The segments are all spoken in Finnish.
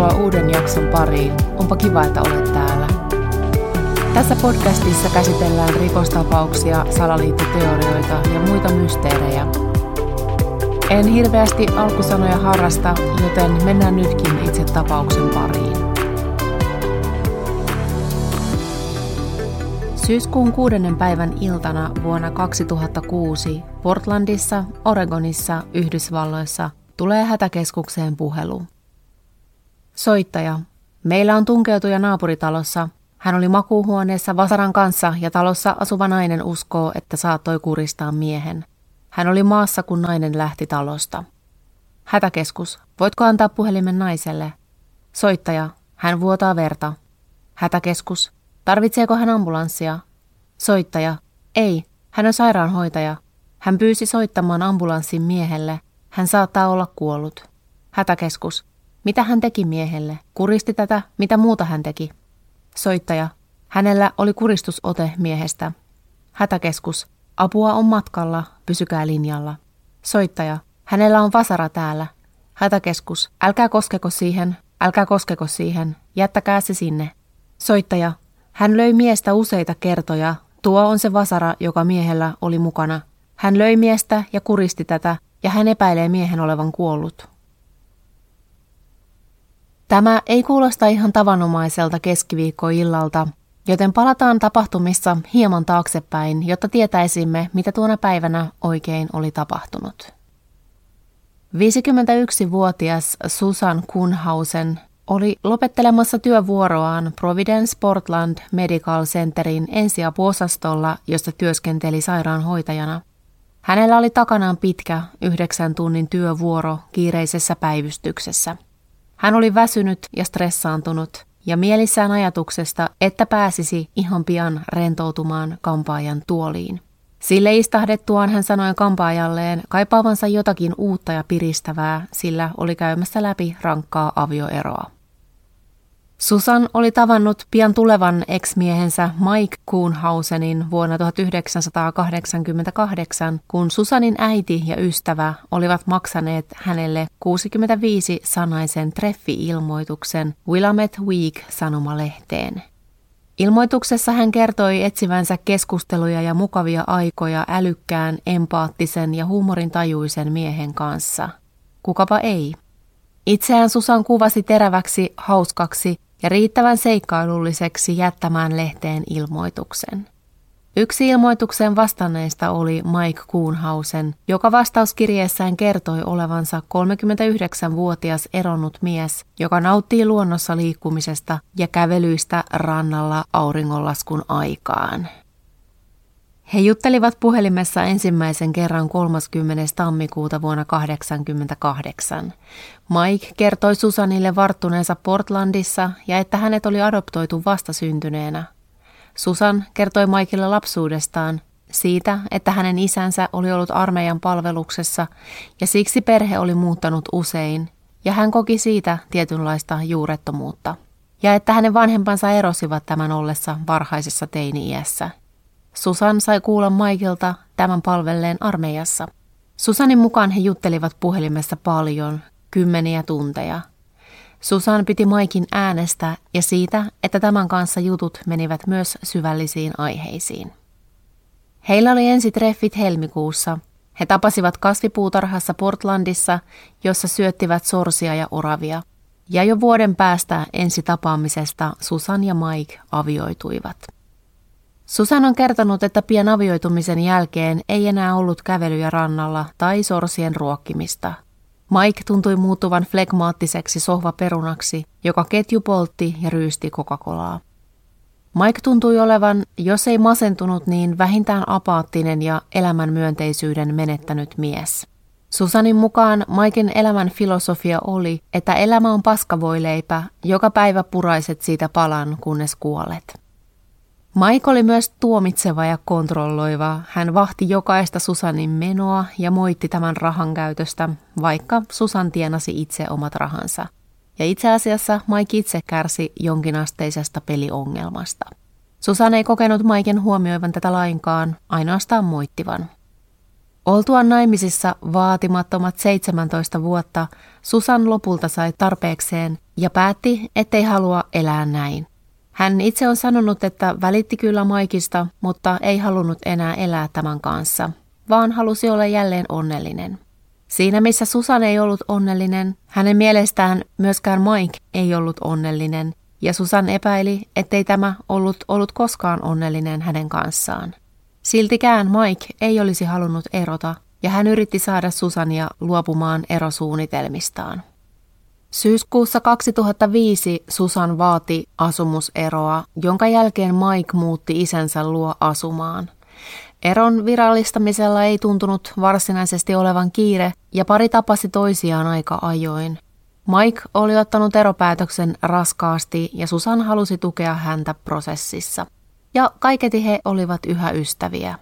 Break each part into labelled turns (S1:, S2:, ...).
S1: Tervetuloa uuden jakson pariin. Onpa kiva, että olet täällä. Tässä podcastissa käsitellään rikostapauksia, salaliittoteorioita ja muita mysteerejä. En hirveästi alkusanoja harrasta, joten mennään nytkin itse tapauksen pariin. Syyskuun kuudennen päivän iltana vuonna 2006 Portlandissa, Oregonissa, Yhdysvalloissa tulee hätäkeskukseen puhelu. Soittaja. Meillä on tunkeutuja naapuritalossa. Hän oli makuuhuoneessa vasaran kanssa ja talossa asuva nainen uskoo, että saattoi kuristaa miehen. Hän oli maassa, kun nainen lähti talosta. Hätäkeskus. Voitko antaa puhelimen naiselle? Soittaja. Hän vuotaa verta. Hätäkeskus. Tarvitseeko hän ambulanssia? Soittaja. Ei, hän on sairaanhoitaja. Hän pyysi soittamaan ambulanssin miehelle. Hän saattaa olla kuollut. Hätäkeskus. Mitä hän teki miehelle? Kuristi tätä? Mitä muuta hän teki? Soittaja. Hänellä oli kuristusote miehestä. Hätäkeskus. Apua on matkalla. Pysykää linjalla. Soittaja. Hänellä on vasara täällä. Hätäkeskus. Älkää koskeko siihen. Älkää koskeko siihen. Jättäkää se sinne. Soittaja. Hän löi miestä useita kertoja. Tuo on se vasara, joka miehellä oli mukana. Hän löi miestä ja kuristi tätä, ja hän epäilee miehen olevan kuollut. Tämä ei kuulosta ihan tavanomaiselta keskiviikkoillalta, joten palataan tapahtumissa hieman taaksepäin, jotta tietäisimme, mitä tuona päivänä oikein oli tapahtunut. 51-vuotias Susan Kunhausen oli lopettelemassa työvuoroaan Providence Portland Medical Centerin ensiapuosastolla, josta työskenteli sairaanhoitajana. Hänellä oli takanaan pitkä yhdeksän tunnin työvuoro kiireisessä päivystyksessä. Hän oli väsynyt ja stressaantunut ja mielissään ajatuksesta, että pääsisi ihan pian rentoutumaan kampaajan tuoliin. Sille istahdettuaan hän sanoi kampaajalleen kaipaavansa jotakin uutta ja piristävää, sillä oli käymässä läpi rankkaa avioeroa. Susan oli tavannut pian tulevan ex-miehensä Mike Kuhnhausenin vuonna 1988, kun Susanin äiti ja ystävä olivat maksaneet hänelle 65-sanaisen treffi-ilmoituksen Willamette Week-sanomalehteen. Ilmoituksessa hän kertoi etsivänsä keskusteluja ja mukavia aikoja älykkään, empaattisen ja huumorintajuisen miehen kanssa. Kukapa ei? Itseään Susan kuvasi teräväksi, hauskaksi ja riittävän seikkailulliseksi jättämään lehteen ilmoituksen. Yksi ilmoituksen vastanneista oli Mike Kuhnhausen, joka vastauskirjeessään kertoi olevansa 39-vuotias eronnut mies, joka nauttii luonnossa liikkumisesta ja kävelyistä rannalla auringonlaskun aikaan. He juttelivat puhelimessa ensimmäisen kerran 30. tammikuuta vuonna 1988. Mike kertoi Susanille varttuneensa Portlandissa ja että hänet oli adoptoitu vastasyntyneenä. Susan kertoi Mikelle lapsuudestaan, siitä, että hänen isänsä oli ollut armeijan palveluksessa ja siksi perhe oli muuttanut usein, ja hän koki siitä tietynlaista juurettomuutta. Ja että hänen vanhempansa erosivat tämän ollessa varhaisessa teini-iässä – Susan sai kuulla Maikelta tämän palvelleen armeijassa. Susanin mukaan he juttelivat puhelimessa paljon, kymmeniä tunteja. Susan piti Maikin äänestä ja siitä, että tämän kanssa jutut menivät myös syvällisiin aiheisiin. Heillä oli ensi treffit helmikuussa. He tapasivat kasvipuutarhassa Portlandissa, jossa syöttivät sorsia ja oravia. Ja jo vuoden päästä ensi tapaamisesta Susan ja Mike avioituivat. Susan on kertonut, että pian avioitumisen jälkeen ei enää ollut kävelyjä rannalla tai sorsien ruokkimista. Mike tuntui muuttuvan flegmaattiseksi sohvaperunaksi, joka ketju poltti ja ryysti Coca-Colaa. Mike tuntui olevan, jos ei masentunut, niin vähintään apaattinen ja elämän myönteisyyden menettänyt mies. Susanin mukaan Maiken elämän filosofia oli, että elämä on paskavoileipä, joka päivä puraiset siitä palan, kunnes kuolet. Mike oli myös tuomitseva ja kontrolloiva. Hän vahti jokaista Susanin menoa ja moitti tämän rahan käytöstä, vaikka Susan tienasi itse omat rahansa. Ja itse asiassa Mike itse kärsi jonkinasteisesta peliongelmasta. Susan ei kokenut Maiken huomioivan tätä lainkaan, ainoastaan moittivan. Oltuaan naimisissa vaatimattomat 17 vuotta, Susan lopulta sai tarpeekseen ja päätti, ettei halua elää näin. Hän itse on sanonut, että välitti kyllä Maikista, mutta ei halunnut enää elää tämän kanssa, vaan halusi olla jälleen onnellinen. Siinä missä Susan ei ollut onnellinen, hänen mielestään myöskään Mike ei ollut onnellinen, ja Susan epäili, ettei tämä ollut ollut koskaan onnellinen hänen kanssaan. Siltikään Mike ei olisi halunnut erota, ja hän yritti saada Susania luopumaan erosuunnitelmistaan. Syyskuussa 2005 Susan vaati asumuseroa, jonka jälkeen Mike muutti isänsä luo asumaan. Eron virallistamisella ei tuntunut varsinaisesti olevan kiire, ja pari tapasi toisiaan aika ajoin. Mike oli ottanut eropäätöksen raskaasti ja Susan halusi tukea häntä prosessissa. Ja kaiketi he olivat yhä ystäviä.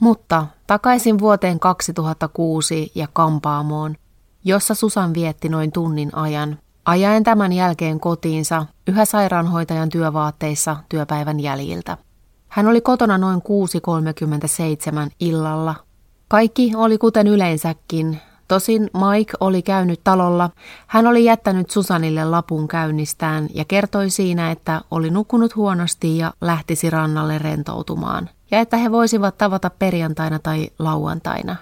S1: Mutta takaisin vuoteen 2006 ja kampaamoon, jossa Susan vietti noin tunnin ajan, ajaen tämän jälkeen kotiinsa yhä sairaanhoitajan työvaatteissa työpäivän jäljiltä. Hän oli kotona noin 6.37 illalla. Kaikki oli kuten yleensäkin. Tosin Mike oli käynyt talolla. Hän oli jättänyt Susanille lapun käynnistään ja kertoi siinä, että oli nukkunut huonosti ja lähtisi rannalle rentoutumaan. Ja että he voisivat tavata perjantaina tai lauantaina.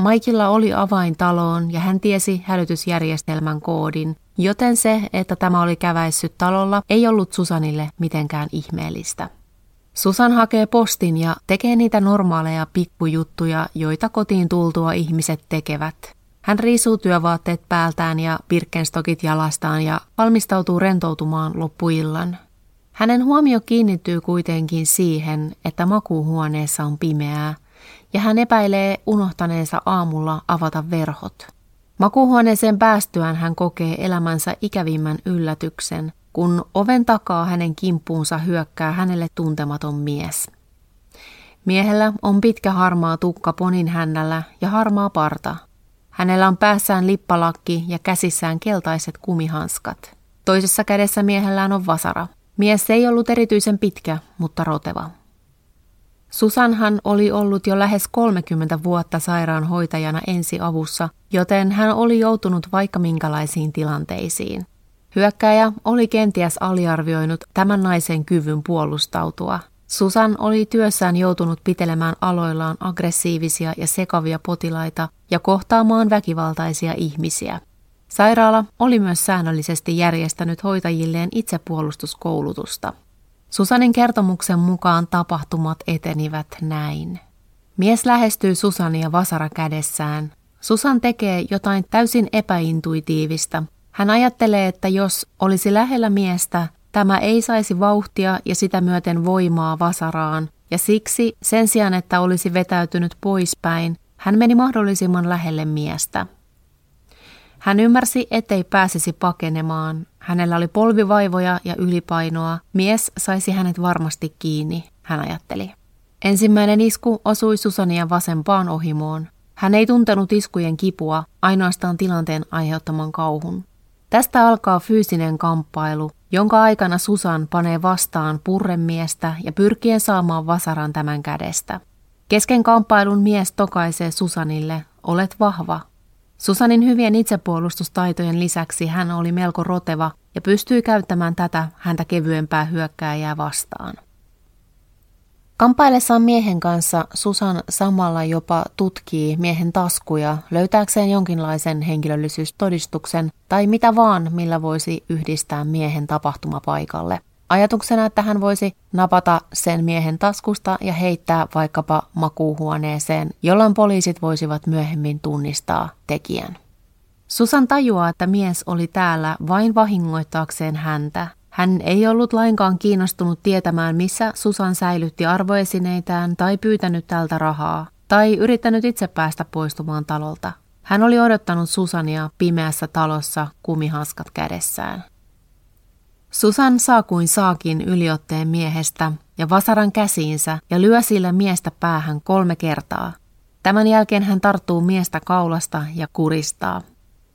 S1: Maikilla oli avain taloon ja hän tiesi hälytysjärjestelmän koodin, joten se, että tämä oli käväissyt talolla, ei ollut Susanille mitenkään ihmeellistä. Susan hakee postin ja tekee niitä normaaleja pikkujuttuja, joita kotiin tultua ihmiset tekevät. Hän riisuu työvaatteet päältään ja pirkenstokit jalastaan ja valmistautuu rentoutumaan loppuillan. Hänen huomio kiinnittyy kuitenkin siihen, että makuuhuoneessa on pimeää, ja hän epäilee unohtaneensa aamulla avata verhot. Makuuhuoneeseen päästyään hän kokee elämänsä ikävimmän yllätyksen, kun oven takaa hänen kimppuunsa hyökkää hänelle tuntematon mies. Miehellä on pitkä harmaa tukka ponin hännällä ja harmaa parta. Hänellä on päässään lippalakki ja käsissään keltaiset kumihanskat. Toisessa kädessä miehellään on vasara. Mies ei ollut erityisen pitkä, mutta roteva. Susanhan oli ollut jo lähes 30 vuotta sairaanhoitajana ensiavussa, joten hän oli joutunut vaikka minkälaisiin tilanteisiin. Hyökkäjä oli kenties aliarvioinut tämän naisen kyvyn puolustautua. Susan oli työssään joutunut pitelemään aloillaan aggressiivisia ja sekavia potilaita ja kohtaamaan väkivaltaisia ihmisiä. Sairaala oli myös säännöllisesti järjestänyt hoitajilleen itsepuolustuskoulutusta. Susanin kertomuksen mukaan tapahtumat etenivät näin. Mies lähestyy Susania vasara kädessään. Susan tekee jotain täysin epäintuitiivista, hän ajattelee, että jos olisi lähellä miestä, tämä ei saisi vauhtia ja sitä myöten voimaa vasaraan, ja siksi sen sijaan, että olisi vetäytynyt poispäin, hän meni mahdollisimman lähelle miestä. Hän ymmärsi, ettei pääsisi pakenemaan. Hänellä oli polvivaivoja ja ylipainoa. Mies saisi hänet varmasti kiinni, hän ajatteli. Ensimmäinen isku osui Susania vasempaan ohimoon. Hän ei tuntenut iskujen kipua, ainoastaan tilanteen aiheuttaman kauhun. Tästä alkaa fyysinen kamppailu, jonka aikana Susan panee vastaan purremiestä ja pyrkien saamaan vasaran tämän kädestä. Kesken kamppailun mies tokaisee Susanille, olet vahva. Susanin hyvien itsepuolustustaitojen lisäksi hän oli melko roteva ja pystyi käyttämään tätä häntä kevyempää hyökkääjää vastaan. Kampaillessaan miehen kanssa Susan samalla jopa tutkii miehen taskuja löytääkseen jonkinlaisen henkilöllisyystodistuksen tai mitä vaan, millä voisi yhdistää miehen tapahtumapaikalle. Ajatuksena, että hän voisi napata sen miehen taskusta ja heittää vaikkapa makuuhuoneeseen, jolloin poliisit voisivat myöhemmin tunnistaa tekijän. Susan tajuaa, että mies oli täällä vain vahingoittaakseen häntä, hän ei ollut lainkaan kiinnostunut tietämään, missä Susan säilytti arvoesineitään tai pyytänyt tältä rahaa, tai yrittänyt itse päästä poistumaan talolta. Hän oli odottanut Susania pimeässä talossa kumihanskat kädessään. Susan saa kuin saakin yliotteen miehestä ja vasaran käsiinsä ja lyö sillä miestä päähän kolme kertaa. Tämän jälkeen hän tarttuu miestä kaulasta ja kuristaa.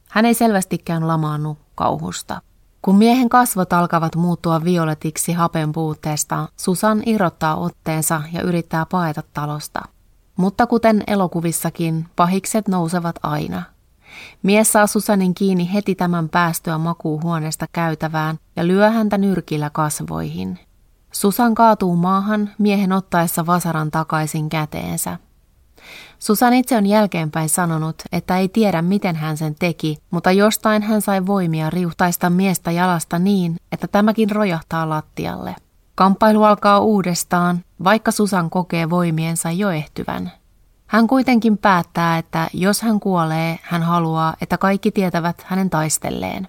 S1: Hän ei selvästikään lamaannu kauhusta. Kun miehen kasvot alkavat muuttua violetiksi hapen puutteesta, Susan irrottaa otteensa ja yrittää paeta talosta. Mutta kuten elokuvissakin, pahikset nousevat aina. Mies saa Susanin kiinni heti tämän päästyä makuuhuoneesta käytävään ja lyö häntä nyrkillä kasvoihin. Susan kaatuu maahan miehen ottaessa vasaran takaisin käteensä. Susan itse on jälkeenpäin sanonut, että ei tiedä miten hän sen teki, mutta jostain hän sai voimia riuhtaista miestä jalasta niin, että tämäkin rojahtaa lattialle. Kamppailu alkaa uudestaan, vaikka Susan kokee voimiensa jo ehtyvän. Hän kuitenkin päättää, että jos hän kuolee, hän haluaa, että kaikki tietävät hänen taistelleen.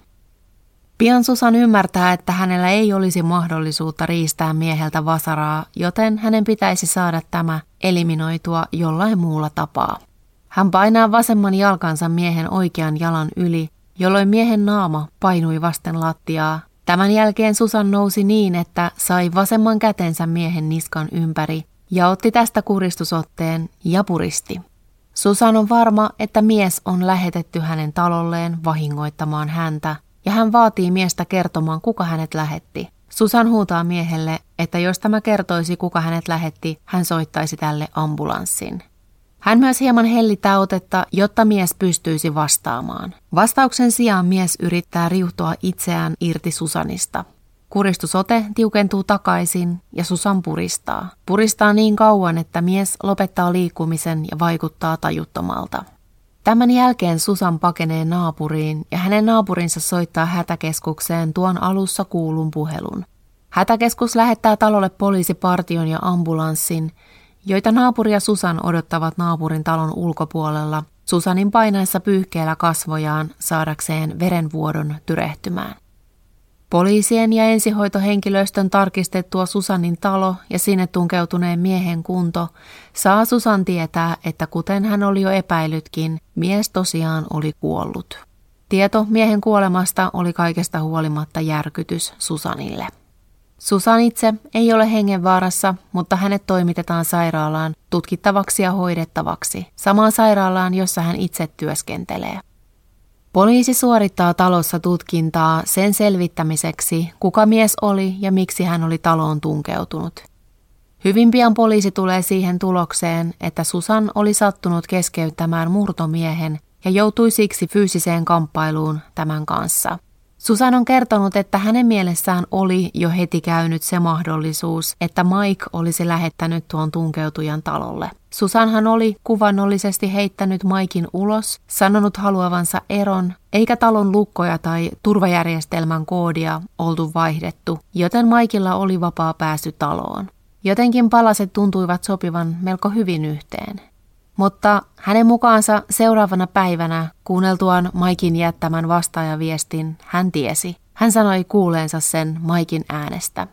S1: Pian Susan ymmärtää, että hänellä ei olisi mahdollisuutta riistää mieheltä vasaraa, joten hänen pitäisi saada tämä eliminoitua jollain muulla tapaa. Hän painaa vasemman jalkansa miehen oikean jalan yli, jolloin miehen naama painui vasten lattiaa. Tämän jälkeen Susan nousi niin, että sai vasemman kätensä miehen niskan ympäri ja otti tästä kuristusotteen ja puristi. Susan on varma, että mies on lähetetty hänen talolleen vahingoittamaan häntä, ja hän vaatii miestä kertomaan, kuka hänet lähetti. Susan huutaa miehelle, että jos tämä kertoisi, kuka hänet lähetti, hän soittaisi tälle ambulanssin. Hän myös hieman hellittää otetta, jotta mies pystyisi vastaamaan. Vastauksen sijaan mies yrittää riuhtoa itseään irti Susanista. Kuristusote tiukentuu takaisin ja Susan puristaa. Puristaa niin kauan, että mies lopettaa liikkumisen ja vaikuttaa tajuttomalta. Tämän jälkeen Susan pakenee naapuriin ja hänen naapurinsa soittaa hätäkeskukseen tuon alussa kuulun puhelun. Hätäkeskus lähettää talolle poliisipartion ja ambulanssin, joita naapuri ja Susan odottavat naapurin talon ulkopuolella Susanin painaessa pyyhkeellä kasvojaan saadakseen verenvuodon tyrehtymään. Poliisien ja ensihoitohenkilöstön tarkistettua Susanin talo ja sinne tunkeutuneen miehen kunto saa Susan tietää, että kuten hän oli jo epäilytkin, mies tosiaan oli kuollut. Tieto miehen kuolemasta oli kaikesta huolimatta järkytys Susanille. Susan itse ei ole hengenvaarassa, mutta hänet toimitetaan sairaalaan tutkittavaksi ja hoidettavaksi, samaan sairaalaan, jossa hän itse työskentelee. Poliisi suorittaa talossa tutkintaa sen selvittämiseksi, kuka mies oli ja miksi hän oli taloon tunkeutunut. Hyvin pian poliisi tulee siihen tulokseen, että Susan oli sattunut keskeyttämään murtomiehen ja joutui siksi fyysiseen kamppailuun tämän kanssa. Susan on kertonut, että hänen mielessään oli jo heti käynyt se mahdollisuus, että Mike olisi lähettänyt tuon tunkeutujan talolle. Susanhan oli kuvannollisesti heittänyt Maikin ulos, sanonut haluavansa eron, eikä talon lukkoja tai turvajärjestelmän koodia oltu vaihdettu, joten Maikilla oli vapaa pääsy taloon. Jotenkin palaset tuntuivat sopivan melko hyvin yhteen. Mutta hänen mukaansa seuraavana päivänä kuunneltuaan Maikin jättämän vastaajaviestin hän tiesi. Hän sanoi kuuleensa sen Maikin äänestä.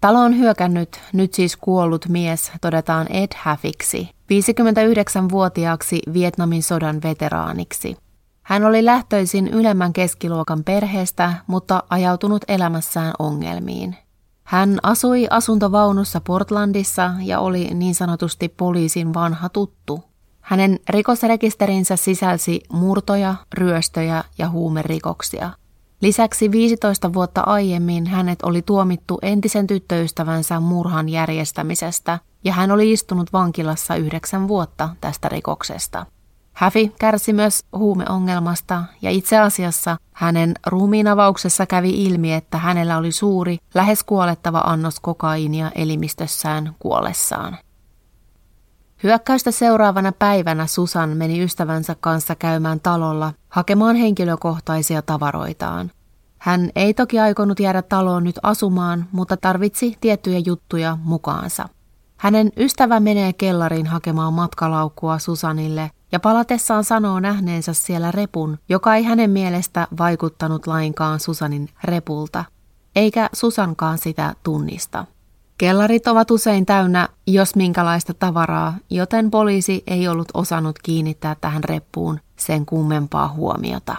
S1: Talo on hyökännyt, nyt siis kuollut mies todetaan Ed Haffiksi, 59-vuotiaaksi Vietnamin sodan veteraaniksi. Hän oli lähtöisin ylemmän keskiluokan perheestä, mutta ajautunut elämässään ongelmiin. Hän asui asuntovaunussa Portlandissa ja oli niin sanotusti poliisin vanha tuttu. Hänen rikosrekisterinsä sisälsi murtoja, ryöstöjä ja huumerikoksia. Lisäksi 15 vuotta aiemmin hänet oli tuomittu entisen tyttöystävänsä murhan järjestämisestä ja hän oli istunut vankilassa yhdeksän vuotta tästä rikoksesta. Häfi kärsi myös huumeongelmasta ja itse asiassa hänen ruumiinavauksessa kävi ilmi, että hänellä oli suuri, lähes kuolettava annos kokaiinia elimistössään kuollessaan. Hyökkäystä seuraavana päivänä Susan meni ystävänsä kanssa käymään talolla hakemaan henkilökohtaisia tavaroitaan. Hän ei toki aikonut jäädä taloon nyt asumaan, mutta tarvitsi tiettyjä juttuja mukaansa. Hänen ystävä menee kellariin hakemaan matkalaukkua Susanille ja palatessaan sanoo nähneensä siellä repun, joka ei hänen mielestä vaikuttanut lainkaan Susanin repulta, eikä Susankaan sitä tunnista. Kellarit ovat usein täynnä jos minkälaista tavaraa, joten poliisi ei ollut osannut kiinnittää tähän reppuun sen kummempaa huomiota.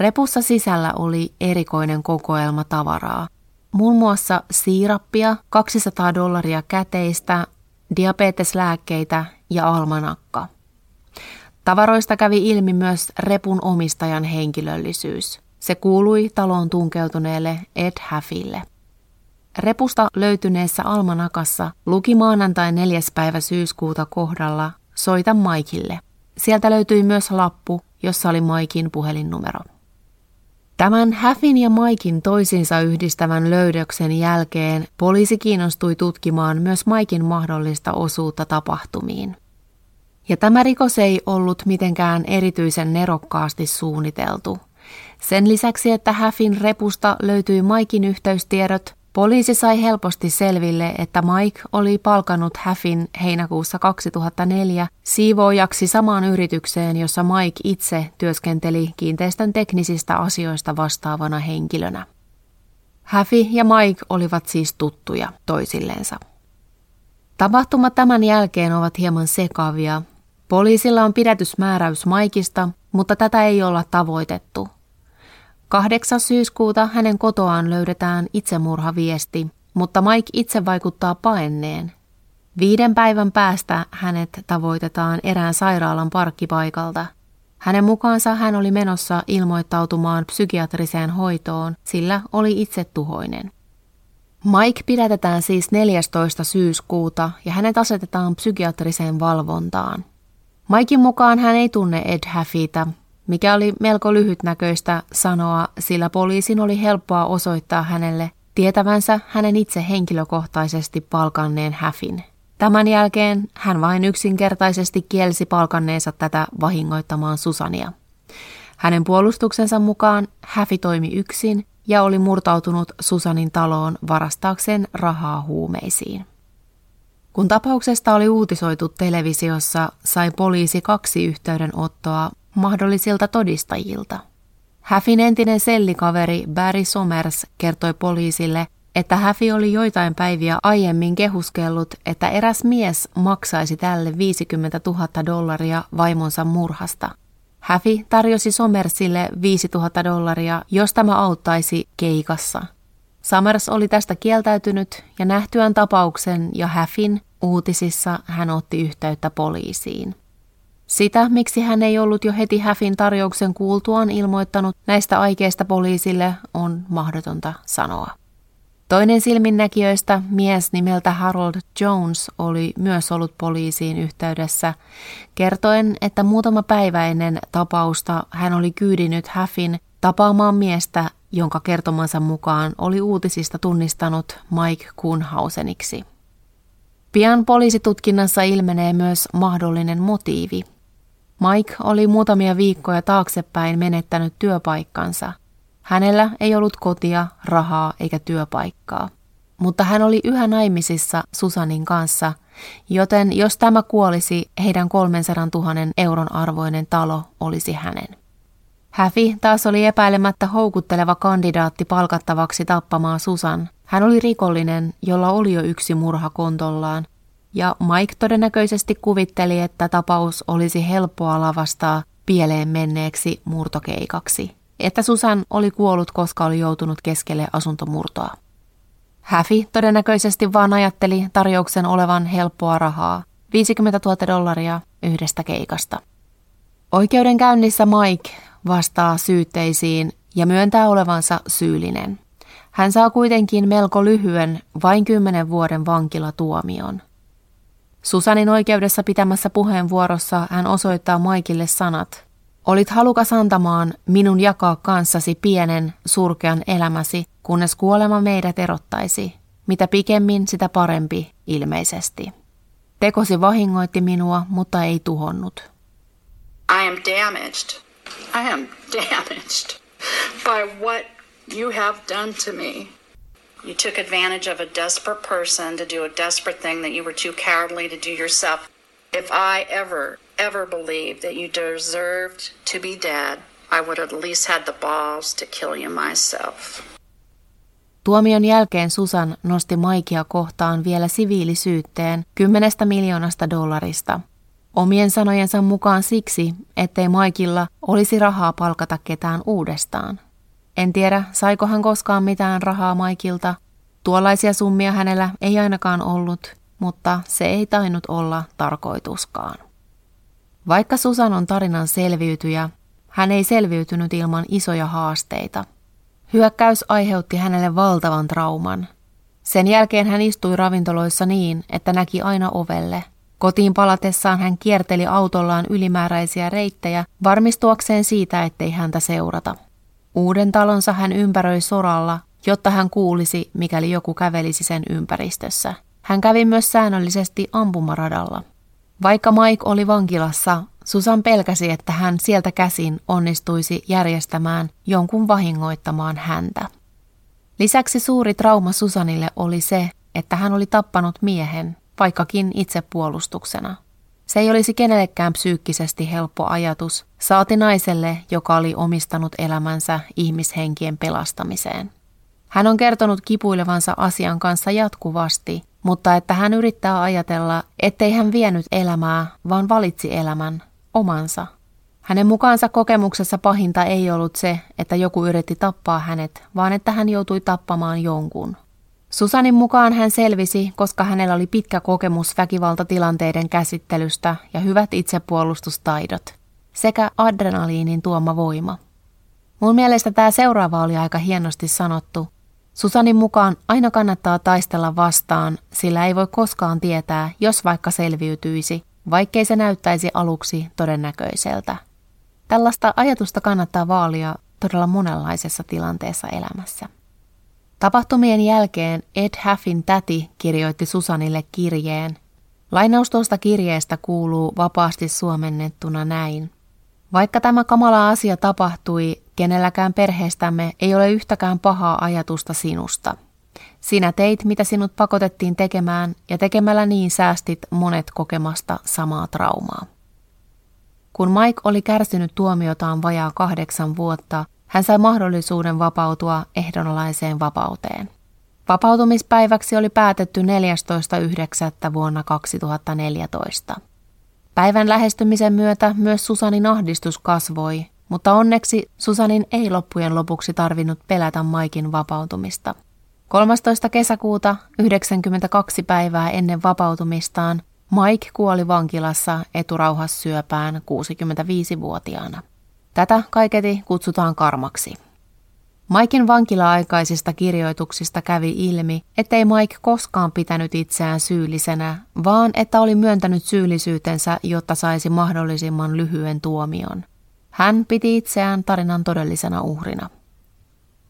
S1: Repussa sisällä oli erikoinen kokoelma tavaraa, muun muassa siirappia, 200 dollaria käteistä, diabeteslääkkeitä ja almanakka. Tavaroista kävi ilmi myös repun omistajan henkilöllisyys. Se kuului taloon tunkeutuneelle Ed Haffille. repusta löytyneessä almanakassa luki maanantai 4. päivä syyskuuta kohdalla Soita Maikille. Sieltä löytyi myös lappu, jossa oli Maikin puhelinnumero. Tämän Häfin ja Maikin toisinsa yhdistävän löydöksen jälkeen poliisi kiinnostui tutkimaan myös Maikin mahdollista osuutta tapahtumiin. Ja tämä rikos ei ollut mitenkään erityisen nerokkaasti suunniteltu. Sen lisäksi, että Häfin repusta löytyi Maikin yhteystiedot, poliisi sai helposti selville, että Mike oli palkannut Häfin heinäkuussa 2004 siivoojaksi samaan yritykseen, jossa Mike itse työskenteli kiinteistön teknisistä asioista vastaavana henkilönä. Häfi ja Mike olivat siis tuttuja toisillensa. Tapahtumat tämän jälkeen ovat hieman sekavia. Poliisilla on pidätysmääräys Maikista, mutta tätä ei olla tavoitettu. 8. syyskuuta hänen kotoaan löydetään itsemurhaviesti, mutta Mike itse vaikuttaa paenneen. Viiden päivän päästä hänet tavoitetaan erään sairaalan parkkipaikalta. Hänen mukaansa hän oli menossa ilmoittautumaan psykiatriseen hoitoon, sillä oli itse tuhoinen. Mike pidätetään siis 14. syyskuuta ja hänet asetetaan psykiatriseen valvontaan. Maikin mukaan hän ei tunne Ed Haffita, mikä oli melko lyhytnäköistä sanoa, sillä poliisin oli helppoa osoittaa hänelle tietävänsä hänen itse henkilökohtaisesti palkanneen häfin. Tämän jälkeen hän vain yksinkertaisesti kielsi palkanneensa tätä vahingoittamaan Susania. Hänen puolustuksensa mukaan Häfi toimi yksin ja oli murtautunut Susanin taloon varastaakseen rahaa huumeisiin. Kun tapauksesta oli uutisoitu televisiossa, sai poliisi kaksi yhteydenottoa mahdollisilta todistajilta. Häfin entinen sellikaveri Barry Somers kertoi poliisille, että Häfi oli joitain päiviä aiemmin kehuskellut, että eräs mies maksaisi tälle 50 000 dollaria vaimonsa murhasta. Häfi tarjosi Somersille 5 000 dollaria, jos tämä auttaisi keikassa. Summers oli tästä kieltäytynyt ja nähtyään tapauksen ja Häfin uutisissa hän otti yhteyttä poliisiin. Sitä, miksi hän ei ollut jo heti Häfin tarjouksen kuultuaan ilmoittanut näistä aikeista poliisille, on mahdotonta sanoa. Toinen silminnäkijöistä, mies nimeltä Harold Jones, oli myös ollut poliisiin yhteydessä, kertoen, että muutama päivä ennen tapausta hän oli kyydinyt Häfin tapaamaan miestä, jonka kertomansa mukaan oli uutisista tunnistanut Mike Kuhnhauseniksi. Pian poliisitutkinnassa ilmenee myös mahdollinen motiivi – Mike oli muutamia viikkoja taaksepäin menettänyt työpaikkansa. Hänellä ei ollut kotia, rahaa eikä työpaikkaa. Mutta hän oli yhä naimisissa Susanin kanssa, joten jos tämä kuolisi, heidän 300 000 euron arvoinen talo olisi hänen. Häfi taas oli epäilemättä houkutteleva kandidaatti palkattavaksi tappamaan Susan. Hän oli rikollinen, jolla oli jo yksi murha kontollaan, ja Mike todennäköisesti kuvitteli, että tapaus olisi helppoa lavastaa pieleen menneeksi murtokeikaksi, että Susan oli kuollut, koska oli joutunut keskelle asuntomurtoa. Häfi todennäköisesti vaan ajatteli tarjouksen olevan helppoa rahaa, 50 000 dollaria yhdestä keikasta. Oikeudenkäynnissä Mike vastaa syytteisiin ja myöntää olevansa syyllinen. Hän saa kuitenkin melko lyhyen, vain kymmenen vuoden vankilatuomion. Susanin oikeudessa pitämässä puheenvuorossa hän osoittaa Maikille sanat. Olit halukas antamaan minun jakaa kanssasi pienen, surkean elämäsi, kunnes kuolema meidät erottaisi. Mitä pikemmin, sitä parempi, ilmeisesti. Tekosi vahingoitti minua, mutta ei tuhonnut.
S2: I am damaged. I am damaged by what you have done to me. You took advantage of a desperate person to do a desperate thing that you were too cowardly to do yourself. If I ever, ever believed that you deserved to be dead, I would at least had the balls to kill you myself.
S1: Tuomion jälkeen Susan nosti Maikia kohtaan vielä siviilisyytteen kymmenestä miljoonasta dollarista. Omien sanojensa mukaan siksi, ettei Maikilla olisi rahaa palkata ketään uudestaan. En tiedä, saiko hän koskaan mitään rahaa Maikilta. Tuollaisia summia hänellä ei ainakaan ollut, mutta se ei tainnut olla tarkoituskaan. Vaikka Susan on tarinan selviytyjä, hän ei selviytynyt ilman isoja haasteita. Hyökkäys aiheutti hänelle valtavan trauman. Sen jälkeen hän istui ravintoloissa niin, että näki aina ovelle. Kotiin palatessaan hän kierteli autollaan ylimääräisiä reittejä varmistuakseen siitä, ettei häntä seurata. Uuden talonsa hän ympäröi soralla, jotta hän kuulisi, mikäli joku kävelisi sen ympäristössä. Hän kävi myös säännöllisesti ampumaradalla. Vaikka Mike oli vankilassa, Susan pelkäsi, että hän sieltä käsin onnistuisi järjestämään jonkun vahingoittamaan häntä. Lisäksi suuri trauma Susanille oli se, että hän oli tappanut miehen, vaikkakin itsepuolustuksena. Se ei olisi kenellekään psyykkisesti helppo ajatus, saati naiselle, joka oli omistanut elämänsä ihmishenkien pelastamiseen. Hän on kertonut kipuilevansa asian kanssa jatkuvasti, mutta että hän yrittää ajatella, ettei hän vienyt elämää, vaan valitsi elämän, omansa. Hänen mukaansa kokemuksessa pahinta ei ollut se, että joku yritti tappaa hänet, vaan että hän joutui tappamaan jonkun. Susanin mukaan hän selvisi, koska hänellä oli pitkä kokemus väkivaltatilanteiden käsittelystä ja hyvät itsepuolustustaidot sekä adrenaliinin tuoma voima. Mun mielestä tämä seuraava oli aika hienosti sanottu. Susanin mukaan aina kannattaa taistella vastaan, sillä ei voi koskaan tietää, jos vaikka selviytyisi, vaikkei se näyttäisi aluksi todennäköiseltä. Tällaista ajatusta kannattaa vaalia todella monenlaisessa tilanteessa elämässä. Tapahtumien jälkeen Ed Haffin täti kirjoitti Susanille kirjeen. Lainaus tuosta kirjeestä kuuluu vapaasti suomennettuna näin. Vaikka tämä kamala asia tapahtui, kenelläkään perheestämme ei ole yhtäkään pahaa ajatusta sinusta. Sinä teit, mitä sinut pakotettiin tekemään, ja tekemällä niin säästit monet kokemasta samaa traumaa. Kun Mike oli kärsinyt tuomiotaan vajaa kahdeksan vuotta, hän sai mahdollisuuden vapautua ehdonalaiseen vapauteen. Vapautumispäiväksi oli päätetty 14.9. vuonna 2014. Päivän lähestymisen myötä myös Susanin ahdistus kasvoi, mutta onneksi Susanin ei loppujen lopuksi tarvinnut pelätä Maikin vapautumista. 13. kesäkuuta 92 päivää ennen vapautumistaan Mike kuoli vankilassa eturauhassyöpään 65-vuotiaana. Tätä kaiketi kutsutaan karmaksi. Maikin vankila-aikaisista kirjoituksista kävi ilmi, ettei Mike koskaan pitänyt itseään syyllisenä, vaan että oli myöntänyt syyllisyytensä, jotta saisi mahdollisimman lyhyen tuomion. Hän piti itseään tarinan todellisena uhrina.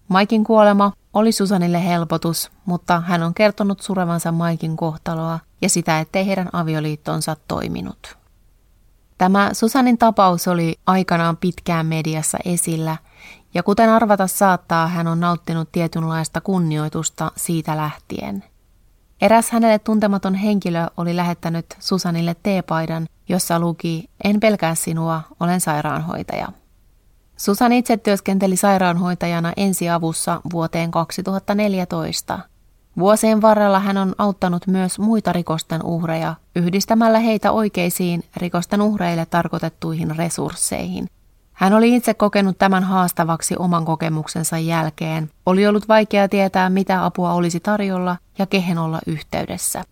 S1: Maikin kuolema oli Susanille helpotus, mutta hän on kertonut surevansa Maikin kohtaloa ja sitä, ettei heidän avioliittonsa toiminut. Tämä Susanin tapaus oli aikanaan pitkään mediassa esillä, ja kuten arvata saattaa, hän on nauttinut tietynlaista kunnioitusta siitä lähtien. Eräs hänelle tuntematon henkilö oli lähettänyt Susanille teepaidan, jossa luki En pelkää sinua, olen sairaanhoitaja. Susan itse työskenteli sairaanhoitajana ensiavussa vuoteen 2014. Vuosien varrella hän on auttanut myös muita rikosten uhreja yhdistämällä heitä oikeisiin rikosten uhreille tarkoitettuihin resursseihin. Hän oli itse kokenut tämän haastavaksi oman kokemuksensa jälkeen. Oli ollut vaikea tietää, mitä apua olisi tarjolla ja kehen olla yhteydessä.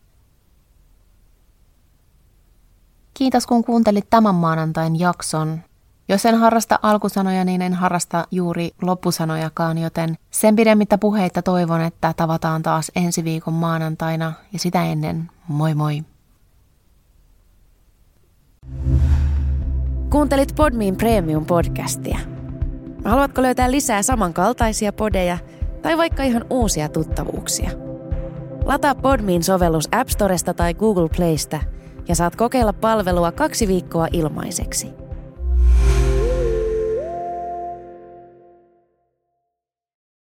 S1: Kiitos kun kuuntelit tämän maanantain jakson. Jos en harrasta alkusanoja, niin en harrasta juuri loppusanojakaan, joten sen pidemmittä puheita toivon, että tavataan taas ensi viikon maanantaina ja sitä ennen moi moi!
S3: Kuuntelit Podmin Premium-podcastia. Haluatko löytää lisää samankaltaisia podeja tai vaikka ihan uusia tuttavuuksia? Lataa Podmin sovellus App Storesta tai Google Playsta ja saat kokeilla palvelua kaksi viikkoa ilmaiseksi –